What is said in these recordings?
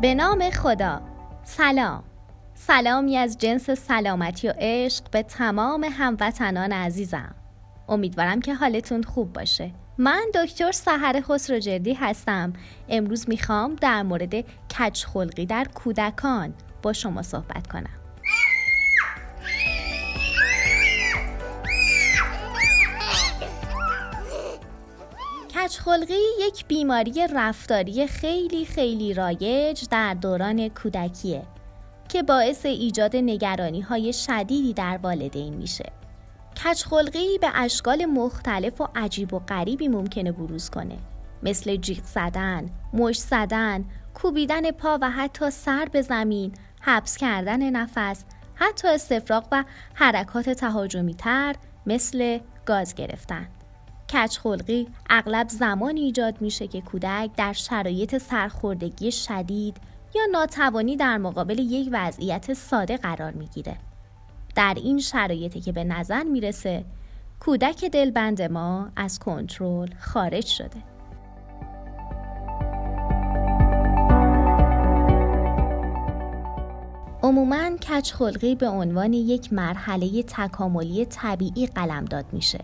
به نام خدا. سلام. سلامی از جنس سلامتی و عشق به تمام هموطنان عزیزم. امیدوارم که حالتون خوب باشه. من دکتر سحر خسروجردی هستم. امروز می‌خوام در مورد کچ خلقی در کودکان با شما صحبت کنم. کچخلقی یک بیماری رفتاری خیلی خیلی رایج در دوران کودکیه که باعث ایجاد نگرانی های شدیدی در والدین میشه. کچخلقی به اشکال مختلف و عجیب و غریبی ممکنه بروز کنه مثل جیغ زدن، مش زدن، کوبیدن پا و حتی سر به زمین، حبس کردن نفس، حتی استفراغ و حرکات تهاجمی تر مثل گاز گرفتن. کچخلقی اغلب زمانی ایجاد میشه که کودک در شرایط سرخوردگی شدید یا ناتوانی در مقابل یک وضعیت ساده قرار می‌گیره. در این شرایطی که به نظر می‌رسه کودک دلبند ما از کنترل خارج شده. عموما کچخلقی به عنوان یک مرحله تکاملی طبیعی قلمداد میشه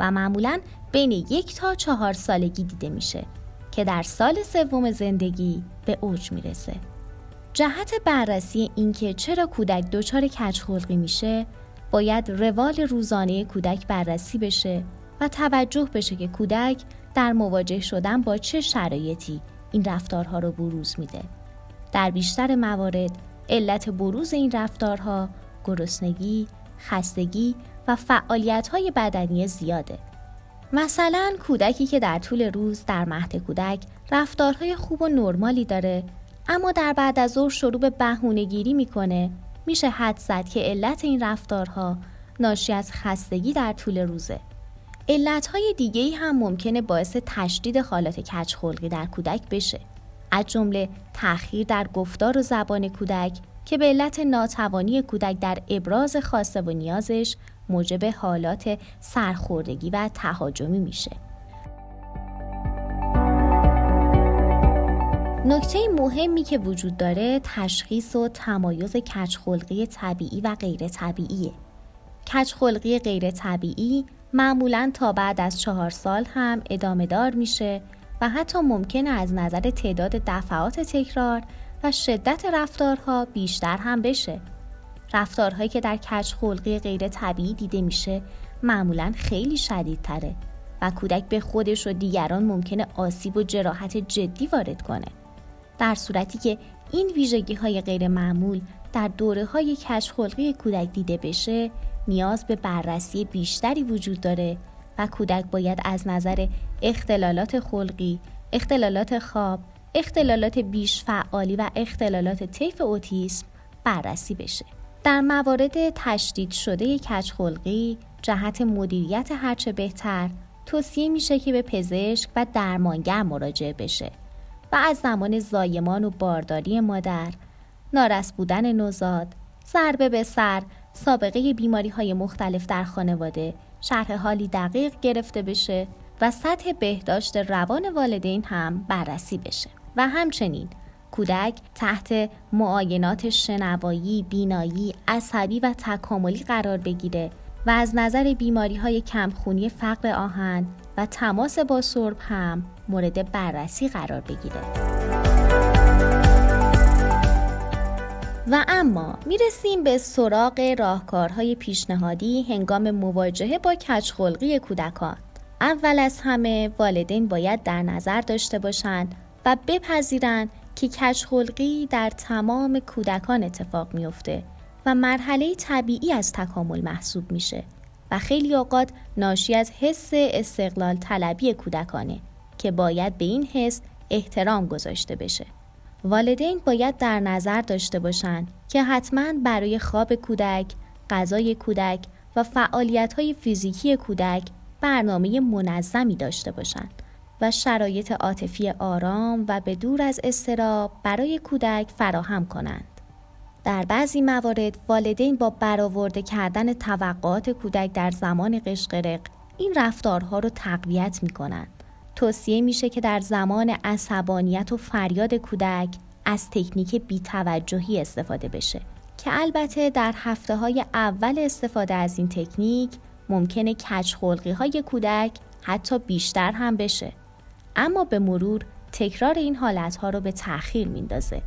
و معمولا بین یک تا چهار سالگی دیده میشه که در سال سوم زندگی به اوج می‌رسه. جهت بررسی اینکه چرا کودک دچار کجخلقی میشه باید روال روزانه کودک بررسی بشه و توجه بشه که کودک در مواجه شدن با چه شرایطی این رفتارها رو بروز میده. در بیشتر موارد علت بروز این رفتارها گرسنگی، خستگی و فعالیت های بدنی زیاده. مثلا کودکی که در طول روز در مهد کودک رفتارهای خوب و نرمالی داره اما در بعد از ظهر شروع به بهونهگیری می‌کنه میشه حد زد که علت این رفتارها ناشی از خستگی در طول روزه. علتهای دیگه ای هم ممکنه باعث تشدید حالات کچخلقی در کودک بشه. از جمله تأخیر در گفتار و زبان کودک که به علت ناتوانی کودک در ابراز خواسته و نیازش موجب حالات سرخوردگی و تهاجمی میشه. نکته مهمی که وجود داره تشخیص و تمایز کچخلقی طبیعی و غیر طبیعیه. کچخلقی غیر طبیعی معمولا تا بعد از چهار سال هم ادامه دار میشه و حتی ممکنه از نظر تعداد دفعات تکرار و شدت رفتارها بیشتر هم بشه. رفتارهایی که در کچ خلقی غیر طبیعی دیده میشه معمولا خیلی شدیدتره و کودک به خودش و دیگران ممکنه آسیب و جراحت جدی وارد کنه. در صورتی که این ویژگی های غیر معمول در دوره های کچ خلقی کودک دیده بشه نیاز به بررسی بیشتری وجود داره و کودک باید از نظر اختلالات خلقی، اختلالات خواب، اختلالات بیش فعالی و اختلالات طیف اوتیسم بررسی بشه. در موارد تشدید شده کچخلقی جهت مدیریت هرچه بهتر توصیه میشه که به پزشک و درمانگر مراجعه بشه و از زمان زایمان و بارداری مادر نارس بودن نوزاد ضربه به سر سابقه بیماری های مختلف در خانواده شرح حالی دقیق گرفته بشه و سطح بهداشت روان والدین هم بررسی بشه. و همچنین کودک تحت معاینات شنوایی، بینایی، عصبی و تکاملی قرار بگیره و از نظر بیماری های کمخونی فقر آهن و تماس با سرب هم مورد بررسی قرار بگیره. و اما می‌رسیم به سراغ راهکارهای پیشنهادی هنگام مواجهه با کچخلقی کودکان. اول از همه والدین باید در نظر داشته باشند و بپذیرند که کچخلقی در تمام کودکان اتفاق میافته و مرحله طبیعی از تکامل محسوب میشه و خیلی اوقات ناشی از حس استقلال طلبی کودکانه که باید به این حس احترام گذاشته بشه. والدین باید در نظر داشته باشند که حتما برای خواب کودک، غذای کودک و فعالیت های فیزیکی کودک برنامه منظمی داشته باشند و شرایط عاطفی آرام و به دور از استراب برای کودک فراهم کنند. در بعضی موارد والدین با برآورده کردن توقعات کودک در زمان قشقرق این رفتارها رو تقویت می کنند. توصیه میشه که در زمان عصبانیت و فریاد کودک از تکنیک بیتوجهی استفاده بشه که البته در هفته های اول استفاده از این تکنیک ممکنه کچخلقی های کودک حتی بیشتر هم بشه اما به مرور تکرار این حالت ها رو به تأخیر میندازه.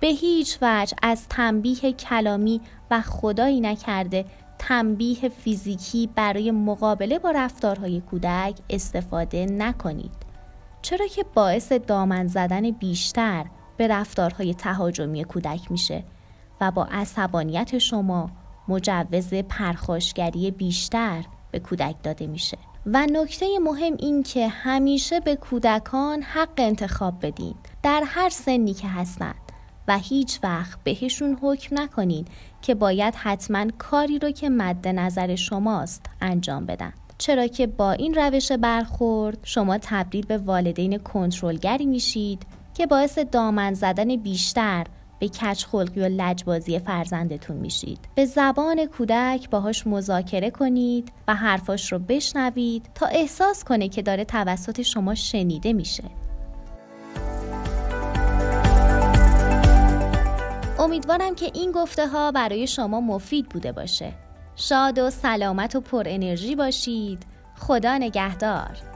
به هیچ وجه از تنبیه کلامی و خدایی نکرده تنبیه فیزیکی برای مقابله با رفتارهای کودک استفاده نکنید. چرا که باعث دامن زدن بیشتر به رفتارهای تهاجمی کودک میشه و با عصبانیت شما مجوز پرخاشگری بیشتر به کودک داده میشه. و نکته مهم این که همیشه به کودکان حق انتخاب بدین. در هر سنی که هستند و هیچ وقت بهشون حکم نکنین که باید حتما کاری رو که مد نظر شماست انجام بدن. چرا که با این روش برخورد شما تبدیل به والدین کنترلگری میشید که باعث دامن زدن بیشتر به کچ خلقی و لجبازی فرزندتون میشید. به زبان کودک باهاش مذاکره کنید و حرفاش رو بشنوید تا احساس کنه که داره توسط شما شنیده میشه. امیدوارم که این گفته ها برای شما مفید بوده باشه. شاد و سلامت و پر انرژی باشید. خدا نگهدار.